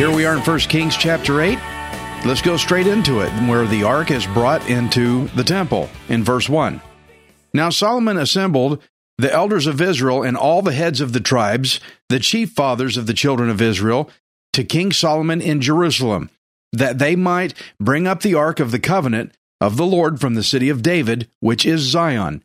Here we are in 1 Kings chapter 8. Let's go straight into it, where the ark is brought into the temple in verse 1. Now Solomon assembled the elders of Israel and all the heads of the tribes, the chief fathers of the children of Israel, to King Solomon in Jerusalem, that they might bring up the ark of the covenant of the Lord from the city of David, which is Zion.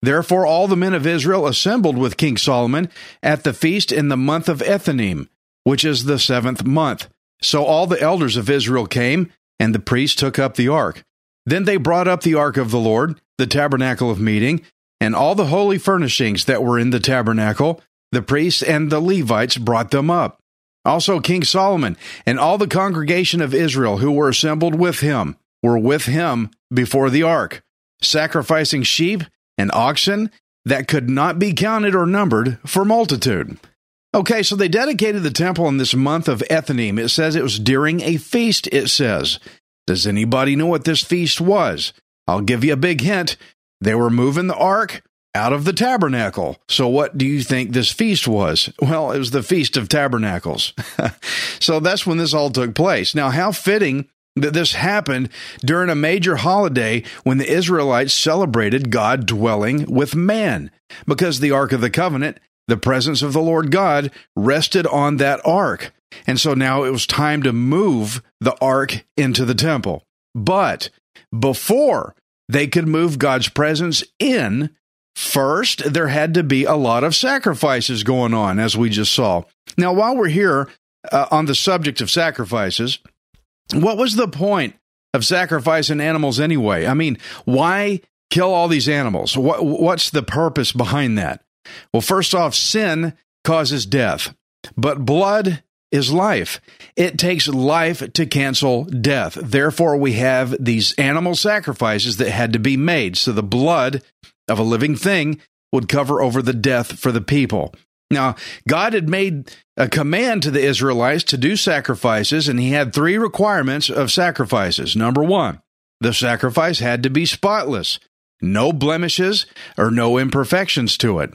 Therefore all the men of Israel assembled with King Solomon at the feast in the month of Ethanim, which is the seventh month. So all the elders of Israel came, and the priests took up the ark. Then they brought up the ark of the Lord, the tabernacle of meeting, and all the holy furnishings that were in the tabernacle. The priests and the Levites brought them up. Also King Solomon and all the congregation of Israel who were assembled with him were with him before the ark, sacrificing sheep and oxen that could not be counted or numbered for multitude. Okay, so they dedicated the temple in this month of Ethanim. It says it was during a feast, it says. Does anybody know what this feast was? I'll give you a big hint. They were moving the ark out of the tabernacle. So, what do you think this feast was? Well, it was the Feast of Tabernacles. so, that's when this all took place. Now, how fitting that this happened during a major holiday when the Israelites celebrated God dwelling with man, because the Ark of the Covenant, the presence of the Lord God, rested on that ark. And so now it was time to move the ark into the temple. But before they could move God's presence in, first there had to be a lot of sacrifices going on, as we just saw. Now, while we're here uh, on the subject of sacrifices, what was the point of sacrificing animals anyway? I mean, why kill all these animals? What, what's the purpose behind that? Well, first off, sin causes death, but blood is life. It takes life to cancel death. Therefore, we have these animal sacrifices that had to be made. So the blood of a living thing would cover over the death for the people. Now, God had made a command to the Israelites to do sacrifices, and He had three requirements of sacrifices. Number one, the sacrifice had to be spotless, no blemishes or no imperfections to it.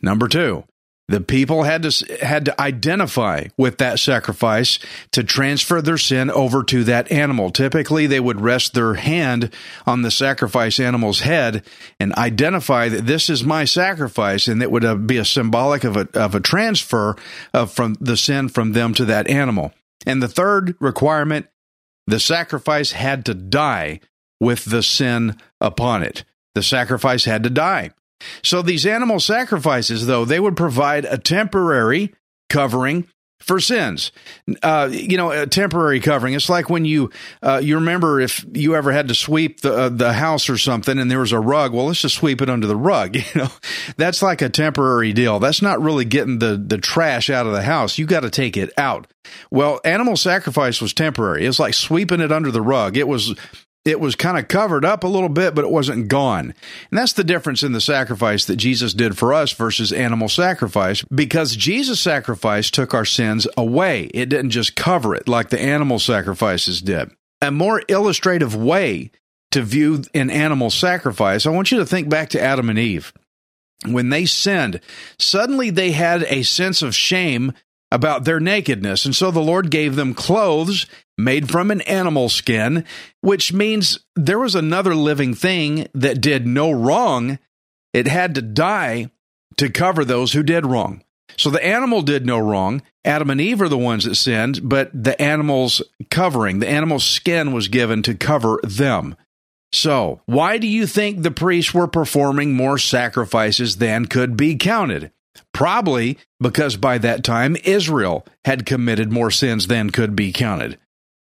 Number two, the people had to had to identify with that sacrifice to transfer their sin over to that animal. Typically, they would rest their hand on the sacrifice animal's head and identify that this is my sacrifice, and it would uh, be a symbolic of a of a transfer of from the sin from them to that animal. And the third requirement, the sacrifice had to die with the sin upon it. The sacrifice had to die. So these animal sacrifices, though, they would provide a temporary covering for sins. Uh, you know, a temporary covering. It's like when you uh, you remember if you ever had to sweep the uh, the house or something, and there was a rug. Well, let's just sweep it under the rug. You know, that's like a temporary deal. That's not really getting the the trash out of the house. You got to take it out. Well, animal sacrifice was temporary. It's like sweeping it under the rug. It was it was kind of covered up a little bit, but it wasn't gone. And that's the difference in the sacrifice that Jesus did for us versus animal sacrifice, because Jesus' sacrifice took our sins away. It didn't just cover it like the animal sacrifices did. A more illustrative way to view an animal sacrifice, I want you to think back to Adam and Eve. When they sinned, suddenly they had a sense of shame about their nakedness. And so the Lord gave them clothes made from an animal skin, which means there was another living thing that did no wrong. It had to die to cover those who did wrong. So the animal did no wrong. Adam and Eve are the ones that sinned, but the animal's covering, the animal's skin was given to cover them. So, why do you think the priests were performing more sacrifices than could be counted? Probably because by that time Israel had committed more sins than could be counted.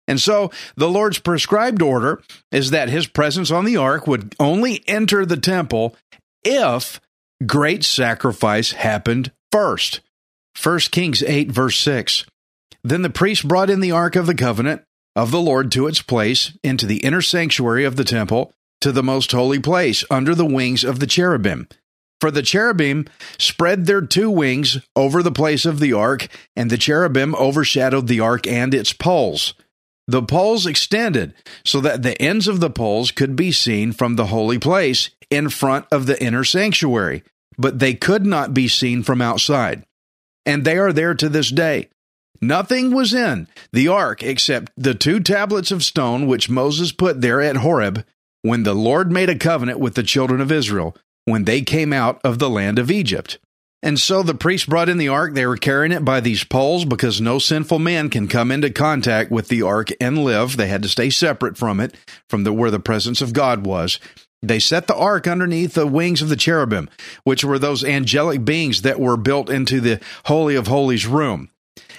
And so the Lord's prescribed order is that his presence on the ark would only enter the temple if great sacrifice happened first. 1 Kings 8, verse 6. Then the priest brought in the ark of the covenant of the Lord to its place into the inner sanctuary of the temple to the most holy place under the wings of the cherubim. For the cherubim spread their two wings over the place of the ark, and the cherubim overshadowed the ark and its poles. The poles extended so that the ends of the poles could be seen from the holy place in front of the inner sanctuary, but they could not be seen from outside. And they are there to this day. Nothing was in the ark except the two tablets of stone which Moses put there at Horeb when the Lord made a covenant with the children of Israel when they came out of the land of Egypt. And so the priests brought in the ark. They were carrying it by these poles because no sinful man can come into contact with the ark and live. They had to stay separate from it, from the, where the presence of God was. They set the ark underneath the wings of the cherubim, which were those angelic beings that were built into the Holy of Holies room.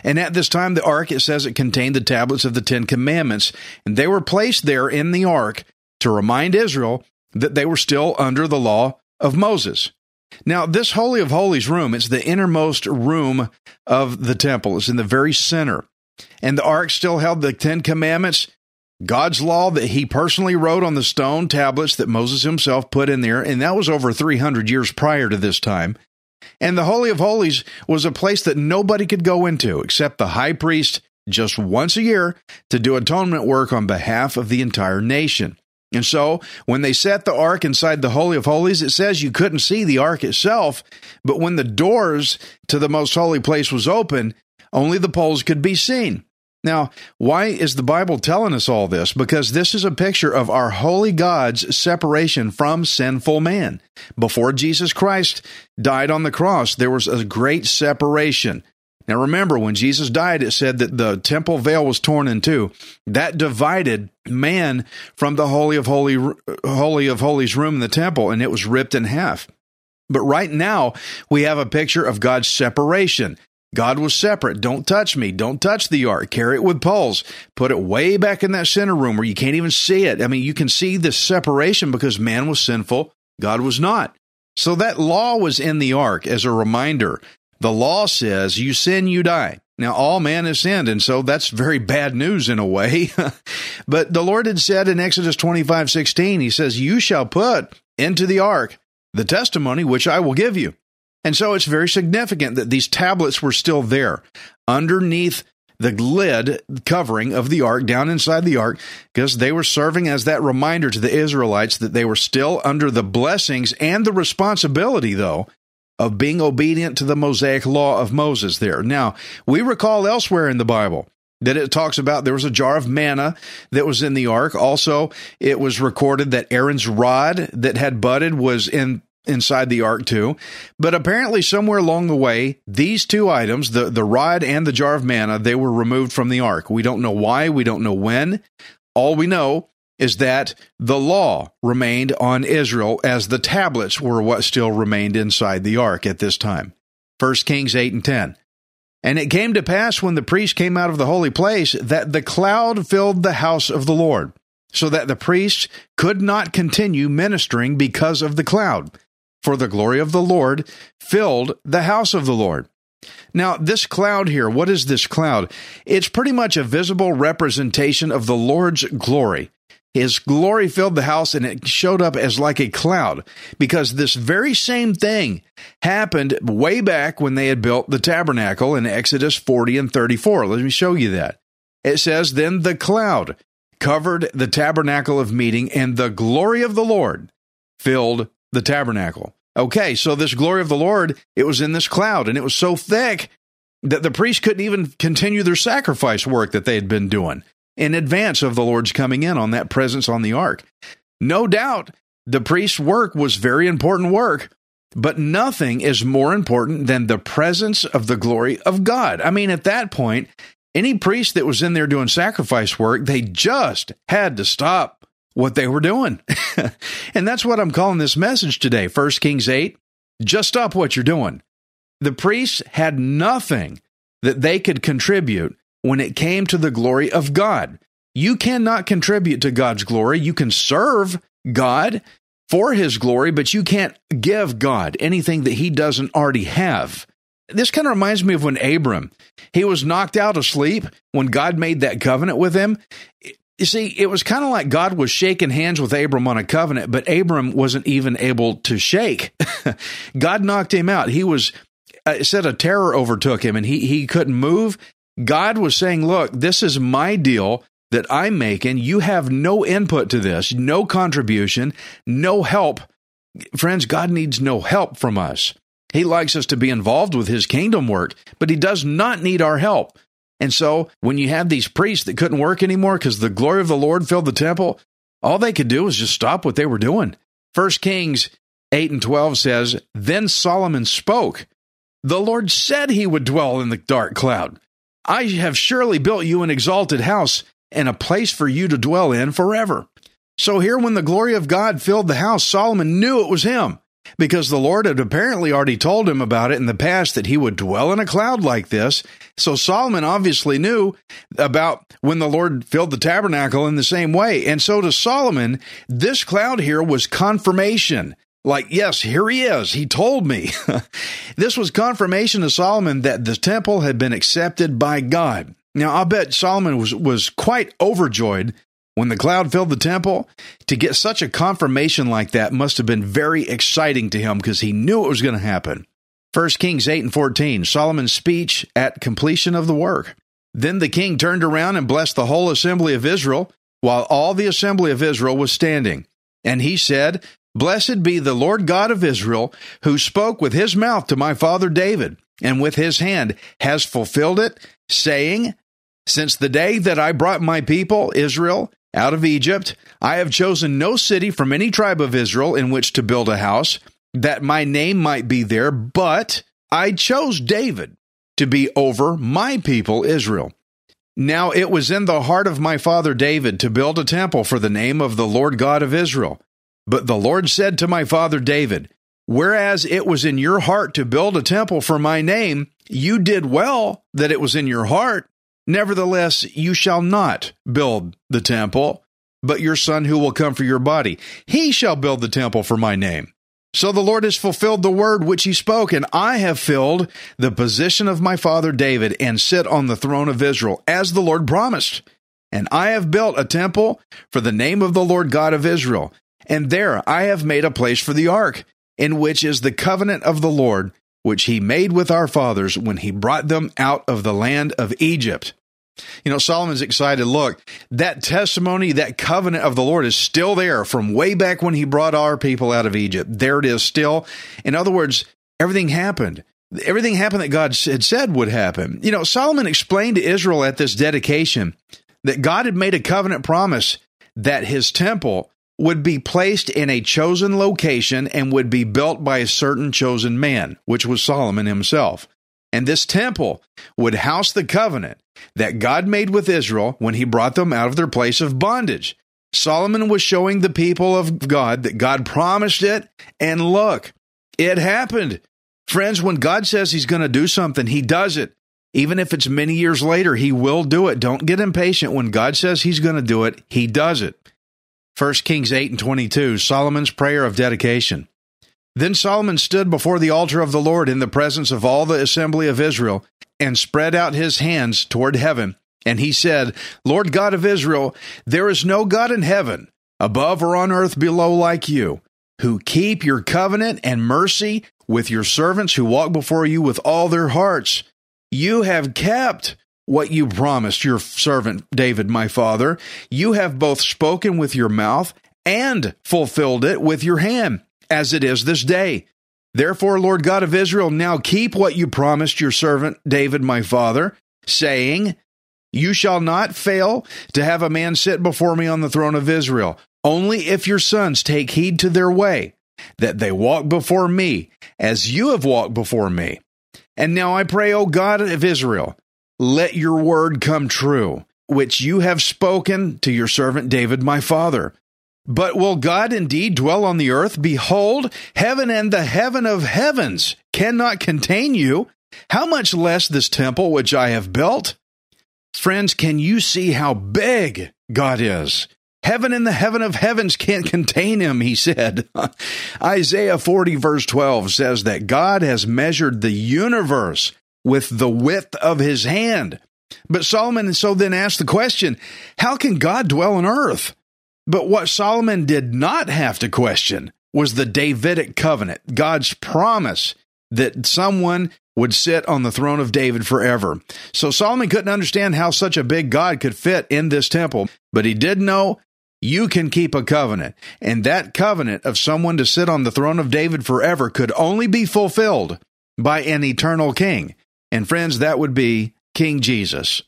And at this time, the ark, it says it contained the tablets of the Ten Commandments, and they were placed there in the ark to remind Israel that they were still under the law of Moses. Now, this Holy of Holies room, it's the innermost room of the temple. It's in the very center. And the ark still held the Ten Commandments, God's law that he personally wrote on the stone tablets that Moses himself put in there. And that was over 300 years prior to this time. And the Holy of Holies was a place that nobody could go into except the high priest just once a year to do atonement work on behalf of the entire nation. And so, when they set the ark inside the Holy of Holies, it says you couldn't see the ark itself, but when the doors to the most holy place was open, only the poles could be seen. Now, why is the Bible telling us all this? Because this is a picture of our holy God's separation from sinful man. Before Jesus Christ died on the cross, there was a great separation. Now remember, when Jesus died, it said that the temple veil was torn in two. That divided man from the holy of holy, holy of holies room in the temple, and it was ripped in half. But right now, we have a picture of God's separation. God was separate. Don't touch me. Don't touch the ark. Carry it with poles. Put it way back in that center room where you can't even see it. I mean, you can see the separation because man was sinful, God was not. So that law was in the ark as a reminder. The law says, you sin, you die. Now, all man has sinned, and so that's very bad news in a way. but the Lord had said in Exodus 25 16, He says, You shall put into the ark the testimony which I will give you. And so it's very significant that these tablets were still there underneath the lid covering of the ark down inside the ark because they were serving as that reminder to the Israelites that they were still under the blessings and the responsibility, though, of being obedient to the Mosaic law of Moses there. Now, we recall elsewhere in the Bible that it talks about there was a jar of manna that was in the ark. Also, it was recorded that Aaron's rod that had budded was in inside the ark too. But apparently somewhere along the way, these two items, the, the rod and the jar of manna, they were removed from the ark. We don't know why, we don't know when. All we know is that the law remained on Israel as the tablets were what still remained inside the ark at this time. 1 Kings 8 and 10. And it came to pass when the priest came out of the holy place that the cloud filled the house of the Lord, so that the priests could not continue ministering because of the cloud for the glory of the Lord filled the house of the Lord. Now, this cloud here, what is this cloud? It's pretty much a visible representation of the Lord's glory. His glory filled the house and it showed up as like a cloud because this very same thing happened way back when they had built the tabernacle in Exodus 40 and 34. Let me show you that. It says, Then the cloud covered the tabernacle of meeting, and the glory of the Lord filled the tabernacle. Okay, so this glory of the Lord, it was in this cloud, and it was so thick that the priests couldn't even continue their sacrifice work that they had been doing in advance of the Lord's coming in on that presence on the ark. No doubt the priest's work was very important work, but nothing is more important than the presence of the glory of God. I mean, at that point, any priest that was in there doing sacrifice work, they just had to stop what they were doing. and that's what I'm calling this message today. 1 Kings 8, just stop what you're doing. The priests had nothing that they could contribute when it came to the glory of God. You cannot contribute to God's glory. You can serve God for his glory, but you can't give God anything that he doesn't already have. This kind of reminds me of when Abram, he was knocked out of sleep when God made that covenant with him. You see, it was kind of like God was shaking hands with Abram on a covenant, but Abram wasn't even able to shake. God knocked him out. He was, uh, it said a terror overtook him and he, he couldn't move. God was saying, look, this is my deal that I'm making. You have no input to this, no contribution, no help. Friends, God needs no help from us. He likes us to be involved with his kingdom work, but he does not need our help. And so when you have these priests that couldn't work anymore because the glory of the Lord filled the temple, all they could do was just stop what they were doing. First Kings 8 and 12 says, Then Solomon spoke. The Lord said he would dwell in the dark cloud. I have surely built you an exalted house and a place for you to dwell in forever. So here, when the glory of God filled the house, Solomon knew it was him because the Lord had apparently already told him about it in the past that he would dwell in a cloud like this. So Solomon obviously knew about when the Lord filled the tabernacle in the same way. And so to Solomon, this cloud here was confirmation. Like, yes, here he is. He told me. this was confirmation to Solomon that the temple had been accepted by God. Now, I'll bet Solomon was, was quite overjoyed when the cloud filled the temple, to get such a confirmation like that must have been very exciting to him because he knew it was going to happen. 1 Kings 8 and 14, Solomon's speech at completion of the work. Then the king turned around and blessed the whole assembly of Israel, while all the assembly of Israel was standing. And he said, Blessed be the Lord God of Israel, who spoke with his mouth to my father David, and with his hand has fulfilled it, saying, Since the day that I brought my people, Israel, out of Egypt, I have chosen no city from any tribe of Israel in which to build a house, that my name might be there, but I chose David to be over my people Israel. Now it was in the heart of my father David to build a temple for the name of the Lord God of Israel. But the Lord said to my father David, Whereas it was in your heart to build a temple for my name, you did well that it was in your heart. Nevertheless, you shall not build the temple, but your son who will come for your body, he shall build the temple for my name. So the Lord has fulfilled the word which he spoke, and I have filled the position of my father David and sit on the throne of Israel, as the Lord promised. And I have built a temple for the name of the Lord God of Israel, and there I have made a place for the ark, in which is the covenant of the Lord, which he made with our fathers when he brought them out of the land of Egypt. You know, Solomon's excited. Look, that testimony, that covenant of the Lord is still there from way back when he brought our people out of Egypt. There it is still. In other words, everything happened. Everything happened that God had said would happen. You know, Solomon explained to Israel at this dedication that God had made a covenant promise that his temple would be placed in a chosen location and would be built by a certain chosen man, which was Solomon himself. And this temple would house the covenant that God made with Israel when he brought them out of their place of bondage. Solomon was showing the people of God that God promised it, and look, it happened. Friends, when God says he's going to do something, he does it. Even if it's many years later, he will do it. Don't get impatient. When God says he's going to do it, he does it. 1 Kings 8 and 22, Solomon's prayer of dedication. Then Solomon stood before the altar of the Lord in the presence of all the assembly of Israel and spread out his hands toward heaven. And he said, Lord God of Israel, there is no God in heaven, above or on earth below like you, who keep your covenant and mercy with your servants who walk before you with all their hearts. You have kept what you promised your servant David, my father. You have both spoken with your mouth and fulfilled it with your hand, as it is this day. Therefore, Lord God of Israel, now keep what you promised your servant David, my father, saying, You shall not fail to have a man sit before me on the throne of Israel, only if your sons take heed to their way, that they walk before me, as you have walked before me. And now I pray, O God of Israel, let your word come true, which you have spoken to your servant David, my father. But will God indeed dwell on the earth? Behold, heaven and the heaven of heavens cannot contain you. How much less this temple which I have built? Friends, can you see how big God is? Heaven and the heaven of heavens can't contain him, he said. Isaiah 40, verse 12 says that God has measured the universe with the width of his hand. But Solomon and so then asked the question how can God dwell on earth? But what Solomon did not have to question was the Davidic covenant, God's promise that someone would sit on the throne of David forever. So Solomon couldn't understand how such a big God could fit in this temple, but he did know you can keep a covenant, and that covenant of someone to sit on the throne of David forever could only be fulfilled by an eternal king. And friends, that would be King Jesus.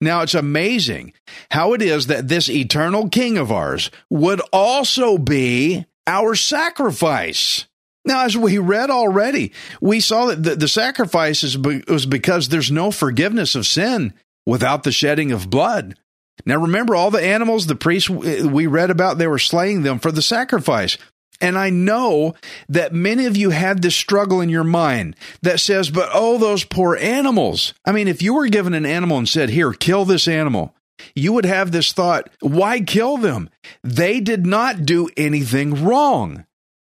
Now, it's amazing how it is that this eternal king of ours would also be our sacrifice. Now, as we read already, we saw that the, the sacrifice is be, was because there's no forgiveness of sin without the shedding of blood. Now, remember all the animals the priests we read about, they were slaying them for the sacrifice. And I know that many of you had this struggle in your mind that says, but oh, those poor animals. I mean, if you were given an animal and said, here, kill this animal, you would have this thought, why kill them? They did not do anything wrong.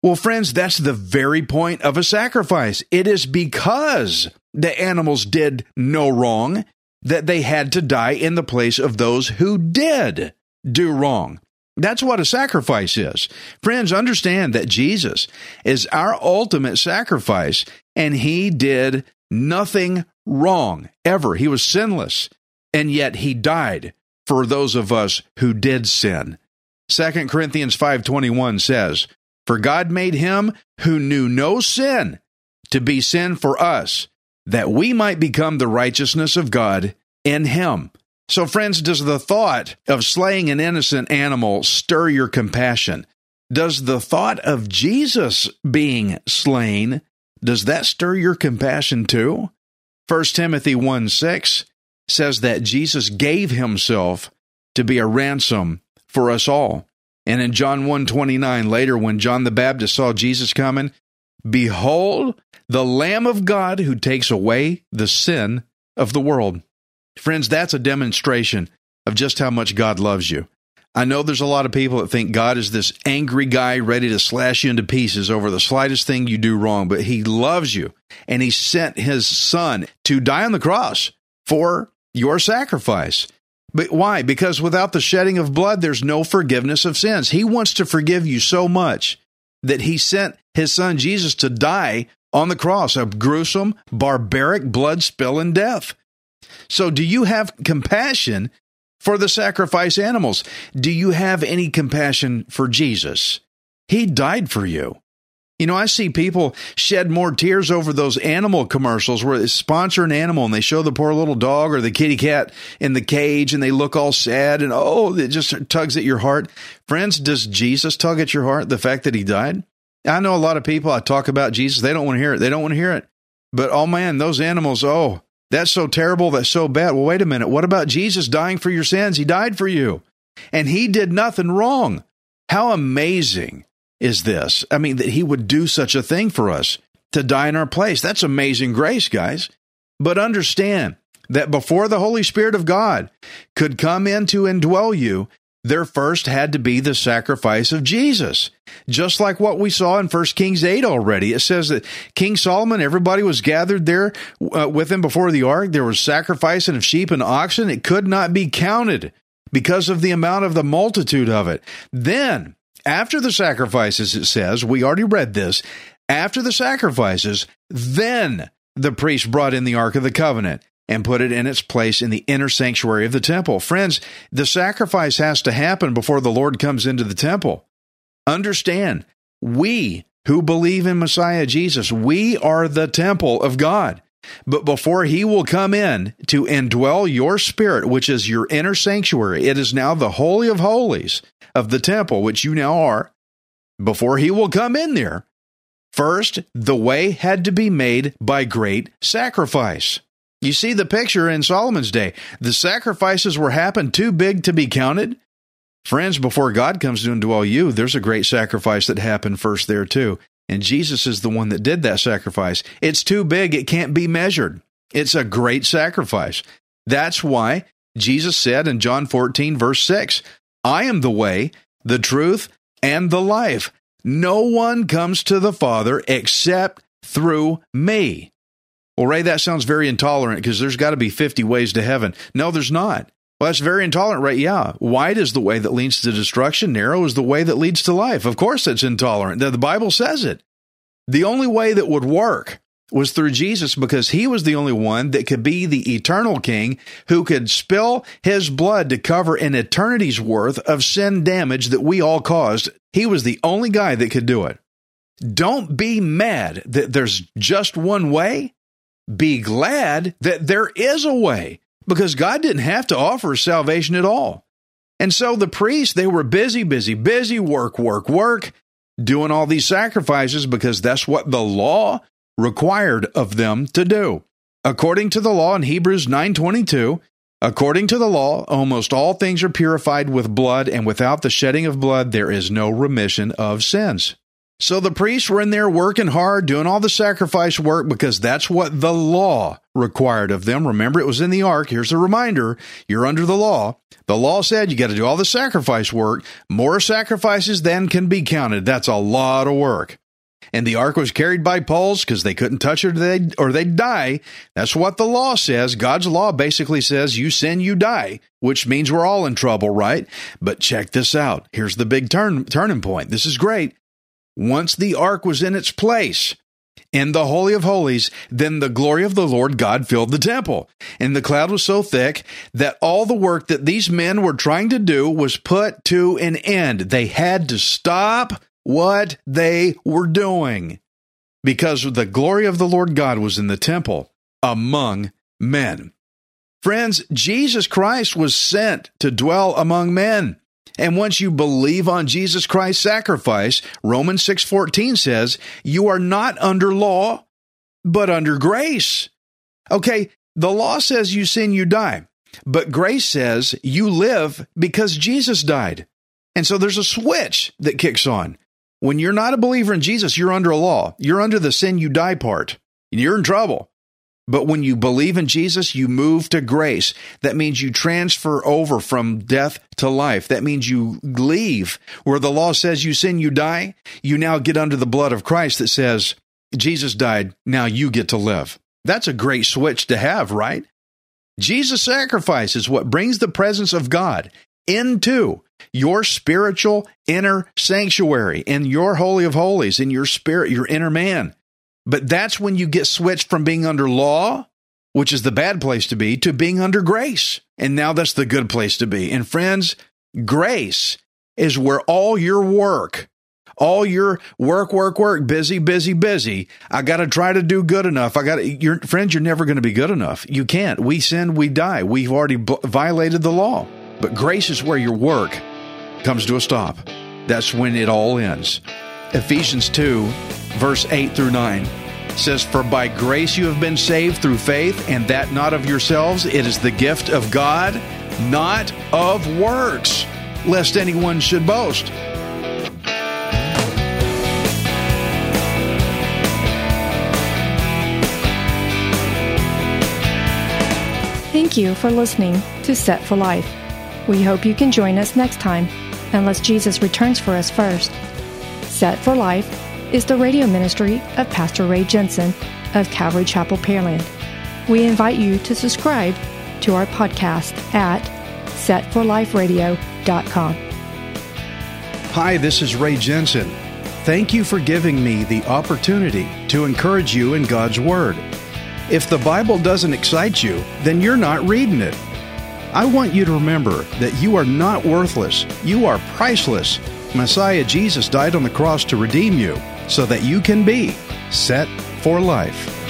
Well, friends, that's the very point of a sacrifice. It is because the animals did no wrong that they had to die in the place of those who did do wrong. That's what a sacrifice is. Friends, understand that Jesus is our ultimate sacrifice, and he did nothing wrong ever. He was sinless, and yet he died for those of us who did sin. 2 Corinthians 5:21 says, for God made him who knew no sin to be sin for us, that we might become the righteousness of God in him. So, friends, does the thought of slaying an innocent animal stir your compassion? Does the thought of Jesus being slain, does that stir your compassion too? 1 Timothy 1 6 says that Jesus gave himself to be a ransom for us all. And in John 129 later when John the Baptist saw Jesus coming, behold the lamb of God who takes away the sin of the world. Friends, that's a demonstration of just how much God loves you. I know there's a lot of people that think God is this angry guy ready to slash you into pieces over the slightest thing you do wrong, but he loves you and he sent his son to die on the cross for your sacrifice. But why? Because without the shedding of blood, there's no forgiveness of sins. He wants to forgive you so much that he sent his son Jesus to die on the cross, a gruesome, barbaric, blood spilling death. So, do you have compassion for the sacrifice animals? Do you have any compassion for Jesus? He died for you. You know, I see people shed more tears over those animal commercials where they sponsor an animal and they show the poor little dog or the kitty cat in the cage and they look all sad and oh, it just tugs at your heart. Friends, does Jesus tug at your heart the fact that he died? I know a lot of people I talk about Jesus, they don't want to hear it. They don't want to hear it. But oh man, those animals, oh, that's so terrible, that's so bad. Well, wait a minute. What about Jesus dying for your sins? He died for you. And he did nothing wrong. How amazing is this. I mean, that he would do such a thing for us to die in our place. That's amazing grace, guys. But understand that before the Holy Spirit of God could come in to indwell you, there first had to be the sacrifice of Jesus. Just like what we saw in 1 Kings 8 already. It says that King Solomon, everybody was gathered there uh, with him before the ark. There was sacrificing of sheep and oxen. It could not be counted because of the amount of the multitude of it. Then after the sacrifices, it says, we already read this, after the sacrifices, then the priest brought in the Ark of the Covenant and put it in its place in the inner sanctuary of the temple. Friends, the sacrifice has to happen before the Lord comes into the temple. Understand, we who believe in Messiah Jesus, we are the temple of God. But before he will come in to indwell your spirit, which is your inner sanctuary, it is now the Holy of Holies of the temple, which you now are, before he will come in there, first, the way had to be made by great sacrifice. You see the picture in Solomon's day. The sacrifices were happened too big to be counted. Friends, before God comes to indwell you, there's a great sacrifice that happened first there too. And Jesus is the one that did that sacrifice. It's too big, it can't be measured. It's a great sacrifice. That's why Jesus said in John 14, verse 6, I am the way, the truth, and the life. No one comes to the Father except through me. Well, Ray, that sounds very intolerant because there's got to be 50 ways to heaven. No, there's not. Well, that's very intolerant, right? Yeah. Wide is the way that leads to destruction, narrow is the way that leads to life. Of course, that's intolerant. The Bible says it. The only way that would work was through Jesus because he was the only one that could be the eternal king who could spill his blood to cover an eternity's worth of sin damage that we all caused. He was the only guy that could do it. Don't be mad that there's just one way. Be glad that there is a way because God didn't have to offer salvation at all. And so the priests, they were busy, busy, busy, work, work, work, doing all these sacrifices because that's what the law required of them to do. According to the law in Hebrews 9:22, according to the law, almost all things are purified with blood and without the shedding of blood there is no remission of sins. So the priests were in there working hard, doing all the sacrifice work because that's what the law required of them. Remember, it was in the ark. Here's a reminder you're under the law. The law said you got to do all the sacrifice work. More sacrifices than can be counted. That's a lot of work and the ark was carried by poles because they couldn't touch it or they'd, or they'd die. That's what the law says. God's law basically says you sin, you die, which means we're all in trouble, right? But check this out. Here's the big turn, turning point. This is great. Once the ark was in its place, in the Holy of Holies, then the glory of the Lord God filled the temple. And the cloud was so thick that all the work that these men were trying to do was put to an end. They had to stop what they were doing because the glory of the Lord God was in the temple among men. Friends, Jesus Christ was sent to dwell among men. And once you believe on Jesus Christ's sacrifice, Romans 6:14 says, you are not under law, but under grace. Okay, the law says you sin, you die. But grace says you live because Jesus died. And so there's a switch that kicks on. When you're not a believer in Jesus, you're under a law. You're under the sin you die part. You're in trouble. But when you believe in Jesus, you move to grace. That means you transfer over from death to life. That means you leave where the law says you sin, you die. You now get under the blood of Christ that says, Jesus died, now you get to live. That's a great switch to have, right? Jesus' sacrifice is what brings the presence of God into your spiritual inner sanctuary in your holy of holies in your spirit your inner man but that's when you get switched from being under law which is the bad place to be to being under grace and now that's the good place to be and friends grace is where all your work all your work, work, work, busy, busy, busy. I got to try to do good enough. I got your friends, you're never going to be good enough. You can't. We sin, we die. We've already b- violated the law. But grace is where your work comes to a stop. That's when it all ends. Ephesians 2, verse 8 through 9 says, For by grace you have been saved through faith, and that not of yourselves. It is the gift of God, not of works, lest anyone should boast. Thank you for listening to Set for Life. We hope you can join us next time, unless Jesus returns for us first. Set for Life is the radio ministry of Pastor Ray Jensen of Calvary Chapel, Pearland. We invite you to subscribe to our podcast at setforliferadio.com. Hi, this is Ray Jensen. Thank you for giving me the opportunity to encourage you in God's Word. If the Bible doesn't excite you, then you're not reading it. I want you to remember that you are not worthless. You are priceless. Messiah Jesus died on the cross to redeem you so that you can be set for life.